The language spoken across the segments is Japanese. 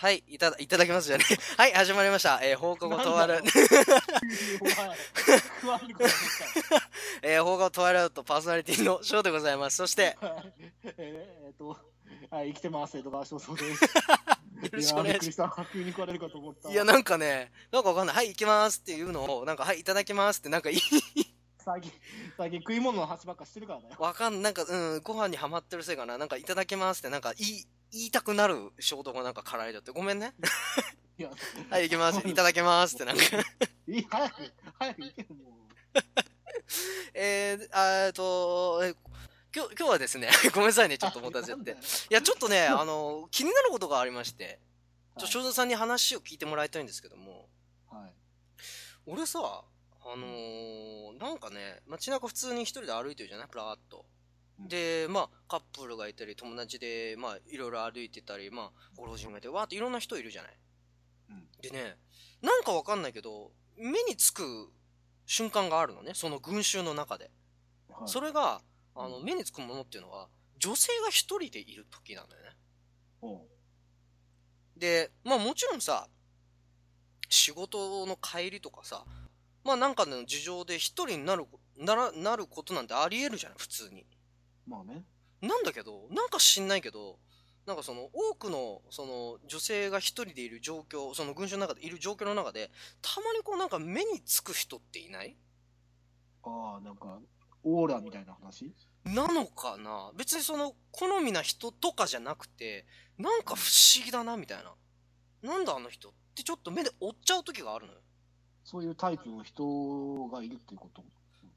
はい、いただ、いただきますじゃね。はい、始まりました。えー放課後と になっえー放課後トワイライトパーソナリティのショーでございます。そして、えーっと、はい、生きてます。江戸川翔です。よろしくお願いしやーびっくりした。急に食われるかと思った。いや、なんかね、なんかわかんない。はい、行きますっていうのを、なんか、はい、いただきますって、なんかいい、最近、最近食い物の話ばっかしてるからだよ。わかんなんか、うん、ご飯にハマってるせいかな。なんか、いただきますって、なんか、言い、言いたくなる衝動がなんか絡えちゃって。ごめんね。いや、はい、行きます。いただきますって、なんか。いい早く、早く行けよ、もう。えー、えっと、え今日、今日はですね、ごめんなさいね、ちょっと持たせて。いや、ちょっとね、あの、気になることがありまして、ちょ、はい正蔵さんに話を聞いてもらいたいんですけども、はい。俺さ、あのー、なんかね、街中普通に一人で歩いてるじゃない？プラーっと。うんで、まあ、カップルがいたり、友達で、まあ、いろいろ歩いてたり、まあ、ご老人がいて、わーっていろんな人いるじゃないうんでね、なんかわかんないけど、目につく瞬間があるのね、その群衆の中で。はいそれが、あの、うん目につくものっていうのは、女性が一人でいる時なんだよね。で、まあもちろんさ、仕事の帰りとかさ、まあなんかの事情で一人になるこ、なら、なることなんてあり得るじゃない、普通に。まあね。なんだけど、なんか知んないけど、なんかその多くのその女性が一人でいる状況、その群衆の中でいる状況の中で、たまにこうなんか目につく人っていない？ああ、なんか、オーラみたいな話？なのかな？別にその好みな人とかじゃなくて、なんか不思議だなみたいな。なんだあの人ってちょっと目で追っちゃう時があるのよ。そういうタイプの人がいるっていうこと？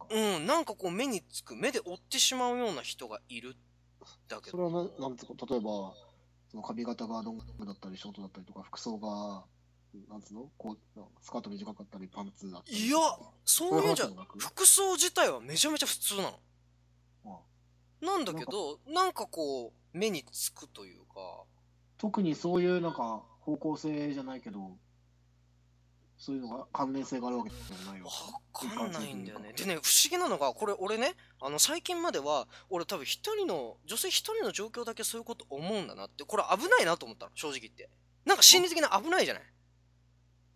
うん、なんかこう目につく、目で追ってしまうような人がいる。だけど。それはな、なんつうか、例えば、その髪型がロングだったり、ショートだったりとか、服装が、なんつうの？こう、スカート短かったり、パンツだったり。いや、そういうんじゃ服装自体はめちゃめちゃ普通なの。あなんだけど、なんかこう、目につくというか、特にそういうなんか方向性じゃないけど、そういうのが関連性があるわけでもないよ。わかんないんだよね。でね、不思議なのが、これ俺ね、あの、最近までは、俺多分一人の、女性一人の状況だけそういうこと思うんだなって、これ危ないなと思ったの、正直言って。なんか心理的に危ないじゃない？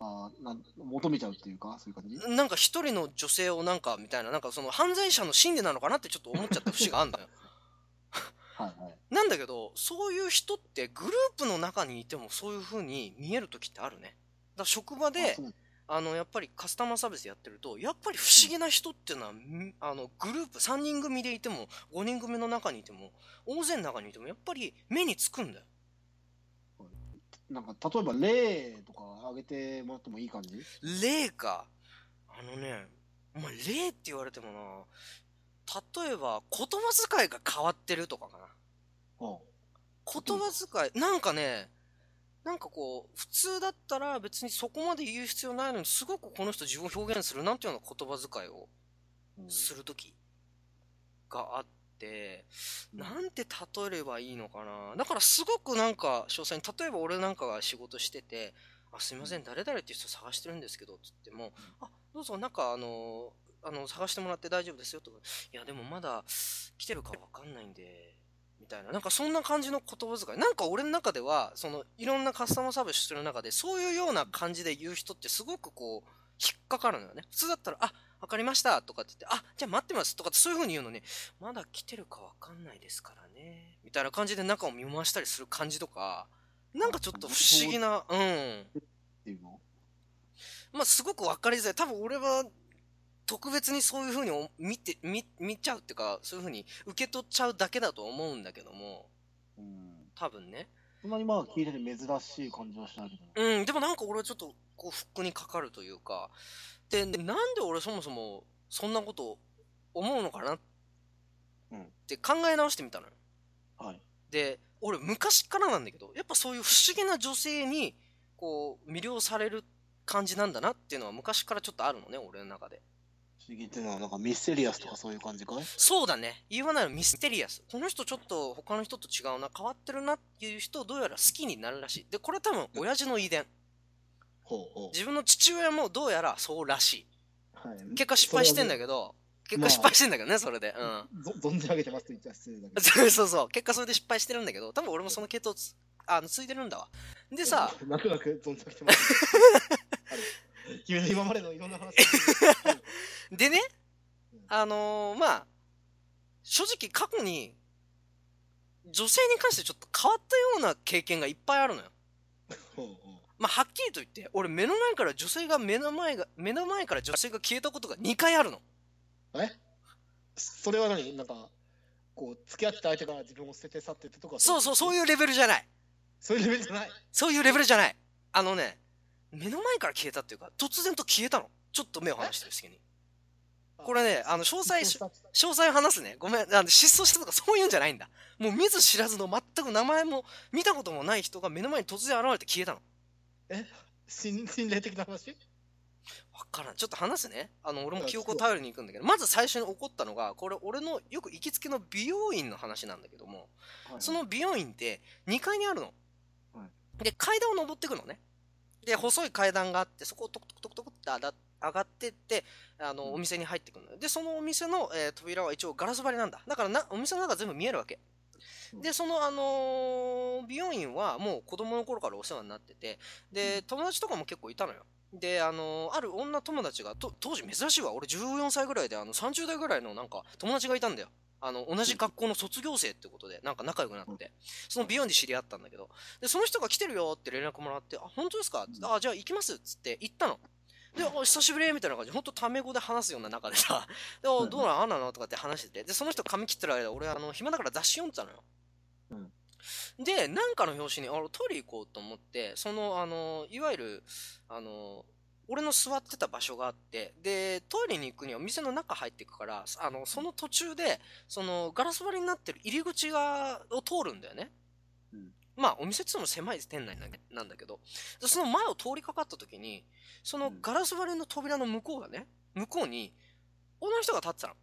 あーなん求めちゃうっていうか、そういう感じ？なんか一人の女性をなんか、みたいな、なんかその犯罪者の心理なのかなってちょっと思っちゃった節があるのよ。はいはい。なんだけど、そういう人ってグループの中にいてもそういう風に見える時ってあるね。だ職場あであの、やっぱりカスタマーサービスやってると、やっぱり不思議な人っていうのは、んあの、グループ、3人組でいても、5人組の中にいても、大勢の中にいても、やっぱり目につくんだよ。なんか、例えば例とか挙げてもらってもいい感じ？例か。あのね、お前、例って言われてもな、例えば、言葉遣いが変わってるとかかな。おう言葉遣い、なんかね、なんかこう、普通だったら別にそこまで言う必要ないのに、すごくこの人自分を表現するなんていうような言葉遣いをうん。するときがあって、うん。なんて例えればいいのかな。だからすごくなんか、詳細に、例えば俺なんかが仕事してて、あ、すいません、誰々っていう人探してるんですけど、つっても、あ、どうぞ、なんかあの、あの、探してもらって大丈夫ですよ、とか、いや、でもまだ来てるかわかんないんで、みたいな。なんかそんな感じの言葉遣い。なんか俺の中では、その、いろんなカスタマーサービスしてる中で、そういうような感じで言う人ってすごくこう、引っかかるのよね。普通だったら、あ、わかりましたとかって言って、あ、じゃあ待ってますとかってそういう風に言うのに、まだ来てるかわかんないですからね。みたいな感じで中を見回したりする感じとか、なんかちょっと不思議な、うん。っていうの？まあすごくわかりづらい。多分俺は、特別にそういう風にお見て、見、見ちゃうっていうか、そういう風に受け取っちゃうだけだと思うんだけども、うん。多分ね。そんなにまあ聞いてて珍しい感じはしないけど。うん、でもなんか俺はちょっと、こう、フックにかかるというか、で、でなんで俺そもそも、そんなこと思うのかなっうんて考え直してみたのよ。はい。で、俺昔からなんだけど、やっぱそういう不思議な女性に、こう、魅了される感じなんだなっていうのは昔からちょっとあるのね、俺の中で。不思議ってのはなんかミステリアスとかそういう感じかい？そうだね。言わないのミステリアス。この人ちょっと他の人と違うな、変わってるなっていう人をどうやら好きになるらしい。で、これは多分親父の遺伝。ほうほう。自分の父親もどうやらそうらしい。はい。結果失敗してんだけど、結果失敗してんだけどね、それで。うん。ぞ存じ上げてますと言っちゃ失礼だけど。そう そうそう。結果それで失敗してるんだけど、多分俺もその系統つ、あの、ついてるんだわ。でさ、なんとなく存じ上げてます。はい君の今までのいろんな話。でねうん、あのーまあ、正直過去に、女性に関してちょっと変わったような経験がいっぱいあるのよ。まあ、はっきりと言って、俺目の前から女性が目の前が、目の前から女性が消えたことが2回あるの。え？それは何？なんか、こう、付き合ってた相手が自分を捨てて去ってってとか。そうそう、そういう。いうレベルじゃない。そういうレベルじゃない？そういうレベルじゃない。あのね、目の前から消えたっていうか、突然と消えたの。ちょっと目を離してる隙に。これね、あの、詳細、詳細話すね。ごめん、あの失踪したとかそういうんじゃないんだ。もう見ず知らずの全く名前も見たこともない人が目の前に突然現れて消えたの。心心霊的な話？わからん。ちょっと話すね。あの、俺も記憶を頼りに行くんだけど、まず最初に起こったのが、これ俺のよく行きつけの美容院の話なんだけども、その美容院って2階にあるの。はで、階段を登ってくのね。で、細い階段があって、そこをトクトクトクトクって上が上がってって、あの、うんお店に入ってくる。で、そのお店の、えー扉は一応ガラス張りなんだ。だからな、お店の中全部見えるわけ。うんで、その、あのー美容院はもう子供の頃からお世話になってて、で、友達とかも結構いたのよ。で、あのーある女友達が、と当時珍しいわ。俺14歳ぐらいで、あの、30代ぐらいのなんか友達がいたんだよ。あの、同じ学校の卒業生ってことで、なんか仲良くなって、その美容院で知り合ったんだけど、で、その人が来てるよって連絡もらって、あ、本当ですか？あ、じゃあ行きますっつって行ったの。で、あ久しぶりみたいな感じ。で、ほんとタメ語で話すような中でさ、で、あどうなん。あんなの？とかって話してて、で、その人髪切ってる間、俺、あの、暇だから雑誌読んでたのよ。で、なんかの表紙に、あの、トイレ行こうと思って、その、あの、いわゆる、あの、俺の座ってた場所があって、で、トイレに行くには店の中入っていくから、あの、その途中で、その、ガラス張りになってる入り口が、を通るんだよね。うんまあ、お店っていうのも狭い店内なんだなんだけど、でその前を通りかかった時に、そのうんガラス張りの扉の向こうがね、向こうに、女の人が立ってたの。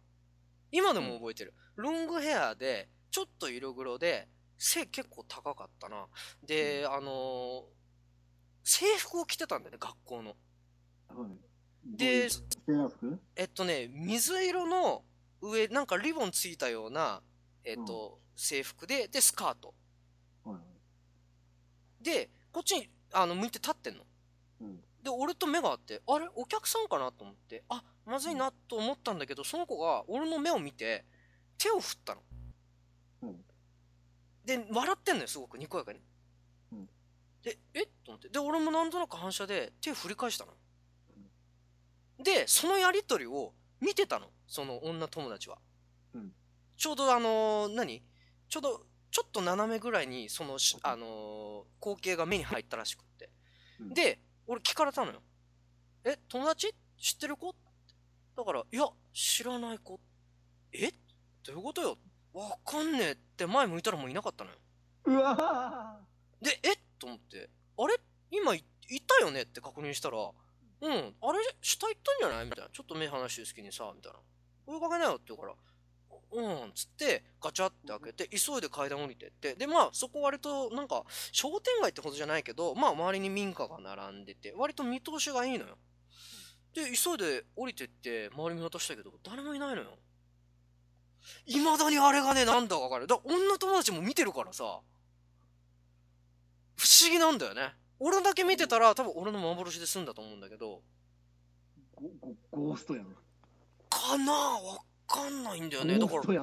今でも覚えてる。ロングヘアで、ちょっと色黒で、背結構高かったな。で、あのー制服を着てたんだよね、学校の。はいでえっとね、水色の上、なんかリボンついたような、えっと、制服で、で、スカート。はいで、こっちに、あの、向いて立ってんの。うんで、俺と目があって、あれ？お客さんかな？と思って、あ、まずいなと思ったんだけど、その子が俺の目を見て、手を振ったの。うんで、笑ってんのよ、すごく、にこやかに。うんで、え？と思って。で、俺もなんとなく反射で手を振り返したの。で、そのやりとりを見てたの、その女友達は。うんちょうどあのー何？ちょうど、ちょっと斜めぐらいに、そのし、あのー光景が目に入ったらしくって。うん。で、俺聞かれたのよ。え、友達？知ってる子？だから、いや、知らない子。え？どういうことよわかんねえって前向いたらもういなかったのよ。うわで、え？と思って、あれ？今いいたよね？って確認したら、うん、あれ？下行ったんじゃない？みたいな。ちょっと目離してる隙にさ、みたいな。追いかけなよって言うから、うん、つって、ガチャって開けて、急いで階段降りてって、で、まあ、そこ割と、なんか、商店街ってほどじゃないけど、まあ、周りに民家が並んでて、割と見通しがいいのよ。で、急いで降りてって、周り見渡したけど、誰もいないのよ。未だにあれがね、なんだかわかる。だ女友達も見てるからさ、不思議なんだよね。俺だけ見てたら、多分俺の幻で済んだと思うんだけど、ゴゴゴーストやん。かなわかんないんだよね。だから言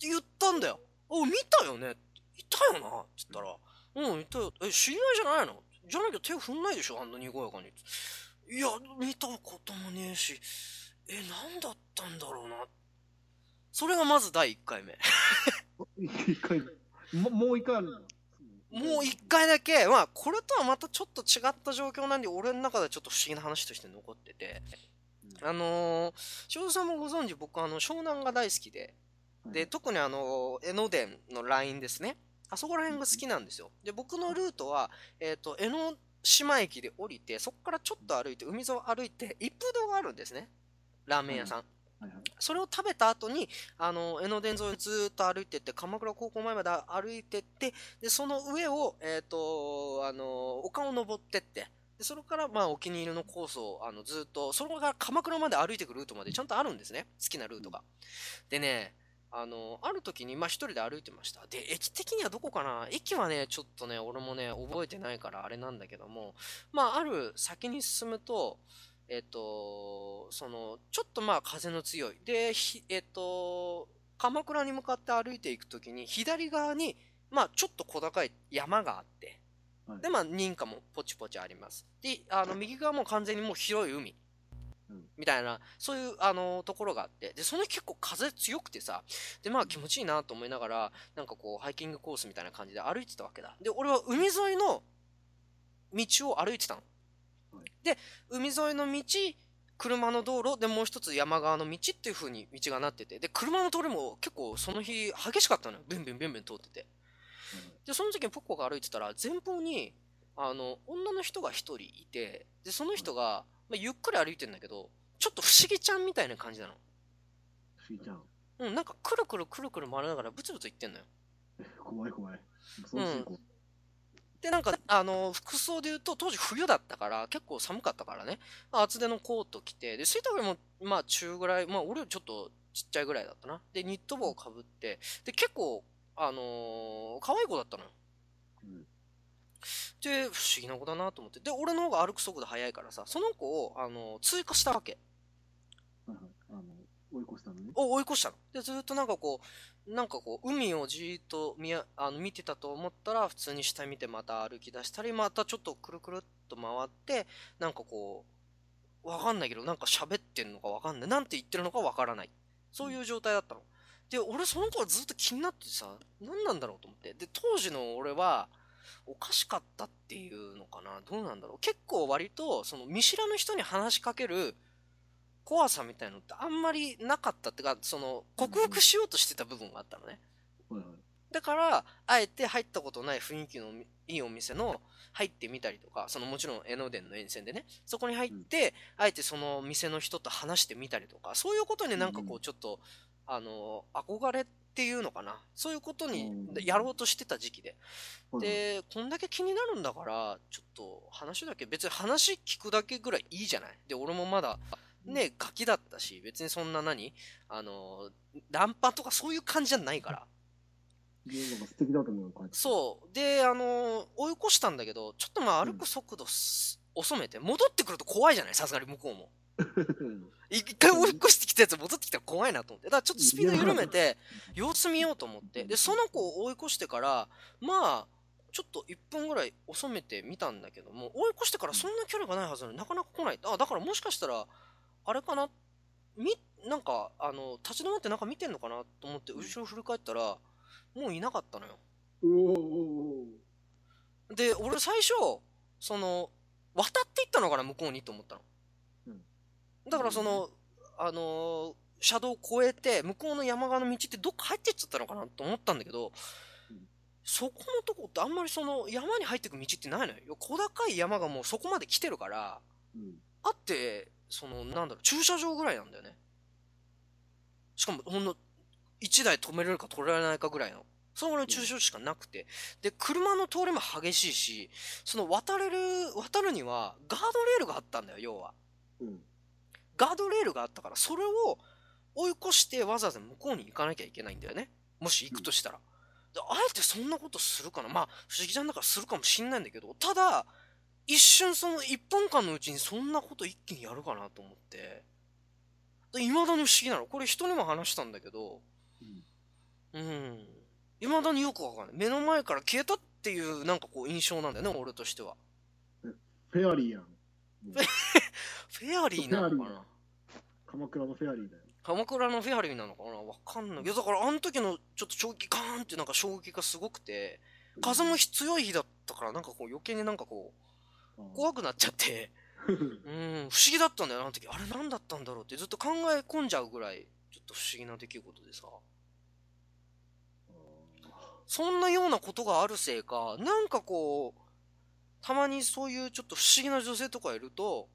言ったんだよ。お、見たよねいたよな？つったら、うん、いたよ。え、知り合いじゃないの？じゃなきゃ手振んないでしょ？あんなにこやかに。いや、見たこともねえし、え、なんだったんだろうな？それがまず第1回目。一回、ももう一回ある。もう一回だけ、まあ、これとはまたちょっと違った状況なんで、俺の中ではちょっと不思議な話として残ってて、あのー、塩田さんもご存知、僕、あの、湘南が大好きで、で、特にあの、江ノ電のラインですね。あそこら辺が好きなんですよ。で、僕のルートは、えっ、と、江ノ島駅で降りて、そこからちょっと歩いて、海沿いを歩いて、一風堂があるんですね。ラーメン屋さん。それを食べた後に、あの、江ノ電沿いをずーっと歩いてって、鎌倉高校前まで歩いてって、で、その上を、えっ、と、あの、丘を登ってって、で、それから、まあ、お気に入りのコースを、あの、ずーっと、それから鎌倉まで歩いていくルートまでちゃんとあるんですね。好きなルートが。でね、あの、ある時に、まあ一人で歩いてました。で、駅的にはどこかな？駅はね、ちょっとね、俺もね、覚えてないからあれなんだけども、まあある先に進むと、えっ、と、その、ちょっとまあ風の強い。で、ひえっ、と、鎌倉に向かって歩いていく時に、左側に、まあちょっと小高い山があって、はいで、まあ認可もポチポチあります。で、あの、右側も完全にもう広い海。うんみたいな、そういう、あのところがあって、で、その日結構風強くてさ、で、まあ気持ちいいなと思いながら、なんかこう、ハイキングコースみたいな感じで歩いてたわけだ。で、俺は海沿いの道を歩いてたの。はいで、海沿いの道、車の道路、で、もう一つ山側の道っていう風に道がなってて、で、車の通りも結構その日激しかったのよ。ビュンビュンビュンビュン通ってて。で、その時にポッコが歩いてたら、前方に、あの、女の人が一人いて、で、その人が、まあ、ゆっくり歩いてんだけど、ちょっと不思議ちゃんみたいな感じなの。しーちゃん。うん、なんかくるくるくるくる回りながらブツブツ言ってんのよ。怖い怖い。そのシーン怖いで、なんか、あの、服装で言うと、当時冬だったから、結構寒かったからね、まあ厚手のコート着て、で、スイタグも、まあ中ぐらい、まあ俺よりちょっとちっちゃいぐらいだったな。で、ニット帽をかぶって、で、結構、あのー可愛い子だったのよ。うんで、不思議な子だなと思って。で、俺の方が歩く速度速いからさ、その子を、あの追加したわけ。はいはい。あの、追い越したのね。を追い越したの。で、ずっとなんかこう、なんかこう、海をじーっと見やあの見てたと思ったら、普通に下見てまた歩き出したり、またちょっとくるくるっと回って、なんかこう、わかんないけど、なんか喋ってんのかわかんない。なんて言ってるのかわからない。そういう状態だったの。で、俺その子はずっと気になってさ、何なんだろうと思って。で、当時の俺は、おかしかったっていうのかな。どうなんだろう。結構割と、その見知らぬ人に話しかける怖さみたいのってあんまりなかったってか、その、克服しようとしてた部分があったのね。だから、あえて入ったことない雰囲気のいいお店の入ってみたりとか、そのもちろん江ノ電の沿線でね、そこに入って、あえてその店の人と話してみたりとか、そういうことになんかこうん。うちょっと、あの、憧れっていうのかな？そういうことにうんやろうとしてた時期で。はいはい、で、こんだけ気になるんだから、ちょっと話だけ、別に話聞くだけぐらいいいじゃない？で、俺もまだ、ね、ガキだったし、別にそんな何？あの、ナンパとかそういう感じじゃないから。そう。で、あの、追い越したんだけど、ちょっとまあ歩く速度す、遅めて、戻ってくると怖いじゃない？さすがに向こうも。い 一回追い越してきたやつ戻ってきたら怖いなと思って。だからちょっとスピード緩めて、様子見ようと思って。で、その子を追い越してから、まあ、ちょっと1分ぐらい遅めてみたんだけども、追い越してからそんな距離がないはずなのになかなか来ない。あ、だからもしかしたら、あれかな？み、なんか、あの、立ち止まってなんか見てんのかなと思って、後ろ振り返ったら、もういなかったのよ。で、俺最初、その、渡っていったのかな、向こうにと思ったの。うんだからその、あのー車道を越えて、向こうの山側の道ってどっか入ってっちゃったのかなと思ったんだけど、うんそこのとこってあんまりその山に入ってく道ってないのよ。小高い山がもうそこまで来てるから、うん。あって、その、なんだろう、駐車場ぐらいなんだよね。しかも、ほんの、1台止めれるか止められないかぐらいの。そのぐらいの駐車場しかなくて。で、車の通りも激しいし、その渡れる、渡るには、ガードレールがあったんだよ、要は。うん。ガードレールがあったから、それを追い越してわざわざ向こうに行かなきゃいけないんだよね。もし行くとしたら。であえてそんなことするかなまあ、不思議じゃんだからするかもしんないんだけど、ただ、一瞬その1分間のうちにそんなこと一気にやるかなと思って。いまだに不思議なの。これ人にも話したんだけど、うんうん。いまだによくわかんない。目の前から消えたっていうなんかこう印象なんだよね、俺としては。フェアリーやん。フェアリーなのかな鎌倉のフェアリーだよ。鎌倉のフェアリーなのかな？わかんない。いや、だからあの時のちょっと衝撃、ガーンってなんか衝撃がすごくて、風も強い日だったからなんかこう余計になんかこう、怖くなっちゃって、うん、不思議だったんだよ、あの時。あれ何だったんだろうってずっと考え込んじゃうぐらい、ちょっと不思議な出来事でさ。そんなようなことがあるせいか、なんかこう、たまにそういうちょっと不思議な女性とかいると、あ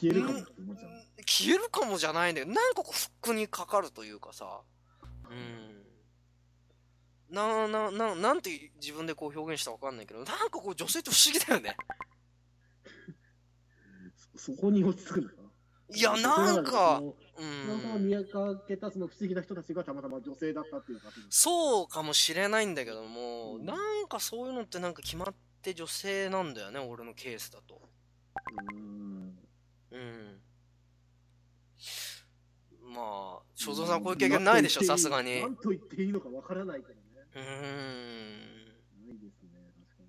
消えるかもって思っちゃう。消えるかもじゃないんだよ。なんかこう、フックにかかるというかさ。うん。な、な、な、なんて自分でこう表現したかわかんないけど、なんかこう女性って不思議だよね。そそこに落ち着くのか？ないや、なんか、うたまたまん。見かけたその不思議な人たちがたまたま女性だったっていうだけでそうかもしれないんだけども、うんなんかそういうのってなんか決まって女性なんだよね、俺のケースだと。うん。うん。まあ、正蔵さんこういう経験ないでしょ、さすがに。うなんと言っていいのかわからないけどね。ーん。ないですね、確か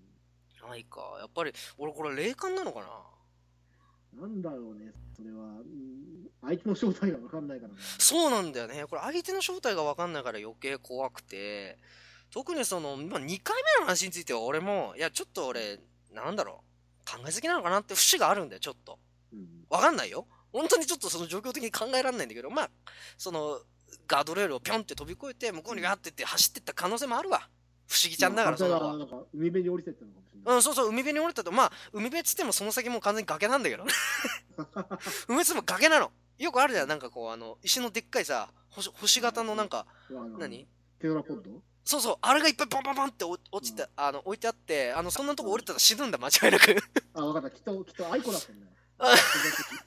に。ないか。やっぱり、俺これ霊感なのかな？なんだろうね、それは。うん相手の正体がわかんないからね。そうなんだよね。これ相手の正体がわかんないから余計怖くて、特にその、まあ、2回目の話については俺も、いや、ちょっと俺、なんだろう、考えすぎなのかなって節があるんだよ、ちょっと。うん。わかんないよ。本当にちょっとその状況的に考えられないんだけど、まあ、その、ガードレールをピョンって飛び越えて、向こうにガーってって走ってった可能性もあるわ。不思議ちゃんだから、そそれは。海辺に降りてったのかもしれない。うん、そうそう、海辺に降りたと、まあ、海辺っつってもその先もう完全に崖なんだけどね。海辺っつっても崖なの。よくあるじゃん、なんかこう、あの、石のでっかいさ、星星型のなんか、何？テトラポッド？そうそう、あれがいっぱいバンバンバンって落落ちて、あの、置いてあって、あの、そんなとこ降りたら死ぬんだ、間違いなく。あ、わかった。きっと、きっとアイコだったんだよあ。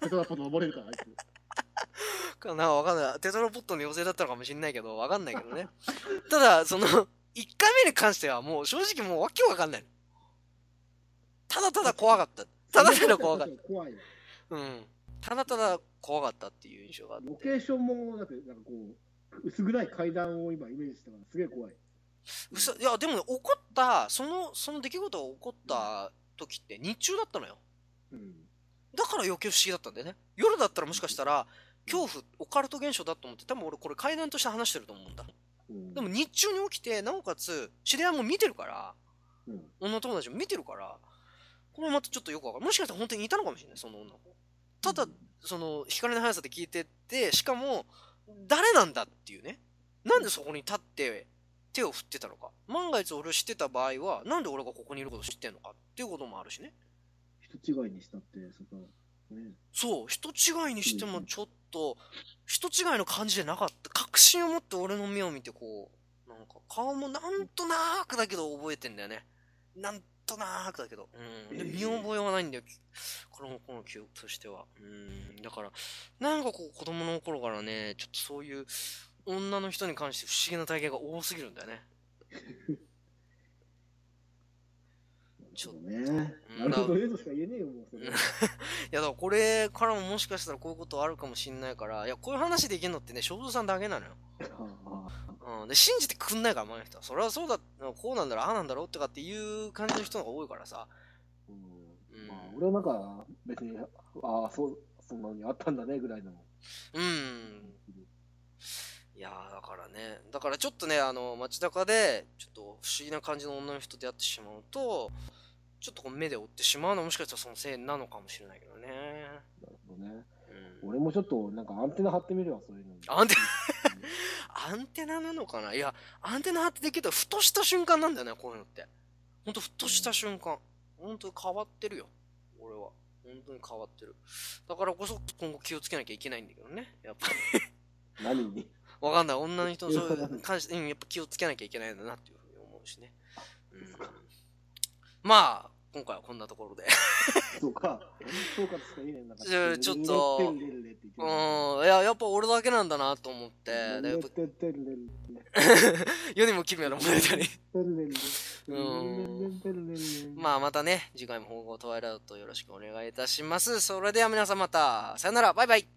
テトラポッド登れるから、あいつ。かな、わかんない。テトロポットの妖精だったのかもしれないけど、わかんないけどね。ただ、その、1回目に関してはもう正直もうわけわかんないの。ただただ怖かった。ただただ怖かっ 怖い。うん。ただただ怖かったっていう印象があって。ロケーションも、だって、なんかこう、薄暗い階段を今イメージしたから、すげえ怖い。うそいや、でもね、起こった、その、その出来事が起こった時って日中だったのよ。うん。だから余計不思議だったんだよね。夜だったらもしかしたら、恐怖、オカルト現象だと思って、多分俺これ階段として話してると思うんだ。うん、でも日中に起きて、なおかつ、知り合いも見てるから、うん、女友達も見てるから、これまたちょっとよくわかる。もしかしたら本当にいたのかもしれない、その女の子。ただ、その、光の速さで聞いてって、しかも、誰なんだっていうね。なんでそこに立って、手を振ってたのか。万が一俺を知ってた場合は、なんで俺がここにいることを知ってんのかっていうこともあるしね。人違いにしたって、そこ、ね。そう、人違いにしてもちょっと、人違いの感じでなかった。確信を持って俺の目を見てこう、なんか顔もなんとなくだけど覚えてんだよね。なんとなくだけど。うん。で、えー見覚えはないんだよ。この子の記憶としては。うん。だから、なんかこう子供の頃からね、ちょっとそういう女の人に関して不思議な体験が多すぎるんだよね。ちょっとね。うんなるほどねとしか言えねえよ、もうそれ。いやだからこれからももしかしたらこういうことあるかもしんないから、いや、こういう話できるのってね、正蔵さんだけなのよ。あうん。で、信じてくんないから、前の人は。それはそうだ、こうなんだろう、ああなんだろうとかっていう感じの人が多いからさ。ううんんまあ、俺はなんか、別に、ああ、そう、そんなのにあったんだね、ぐらいの。うん。いやーだからね、だからちょっとね、あの、街中で、ちょっと不思議な感じの女の人と出会ってしまうと、ちょっとこう目で追ってしまうのはもしかしたらそのせいなのかもしれないけどね。なるほどね。うん。俺もちょっと、なんかアンテナ張ってみるわ、そういうのに。アンテ アンテナなのかな？いや、アンテナ張ってできると、ふとした瞬間なんだよね、こういうのって。ほんと、ふとした瞬間。ほんと変わってるよ。俺は。本当に変わってる。だからこそ、今後気をつけなきゃいけないんだけどね。やっぱり。何に？わかんない。女の人のそういう 感じで、うんやっぱ気をつけなきゃいけないんだなっていうふうに思うしね。うん。まあ、今回はこんなところで。そうか。そうかとしかいんだじゃあちょっとうるん。いや、やっぱ俺だけなんだなと思って。でやっぱ 世にも奇妙な物語。テルレルレうんテルレルレまあまたね、次回も保護トワイライトよろしくお願いいたします。それでは皆さんまた、さよなら、バイバイ。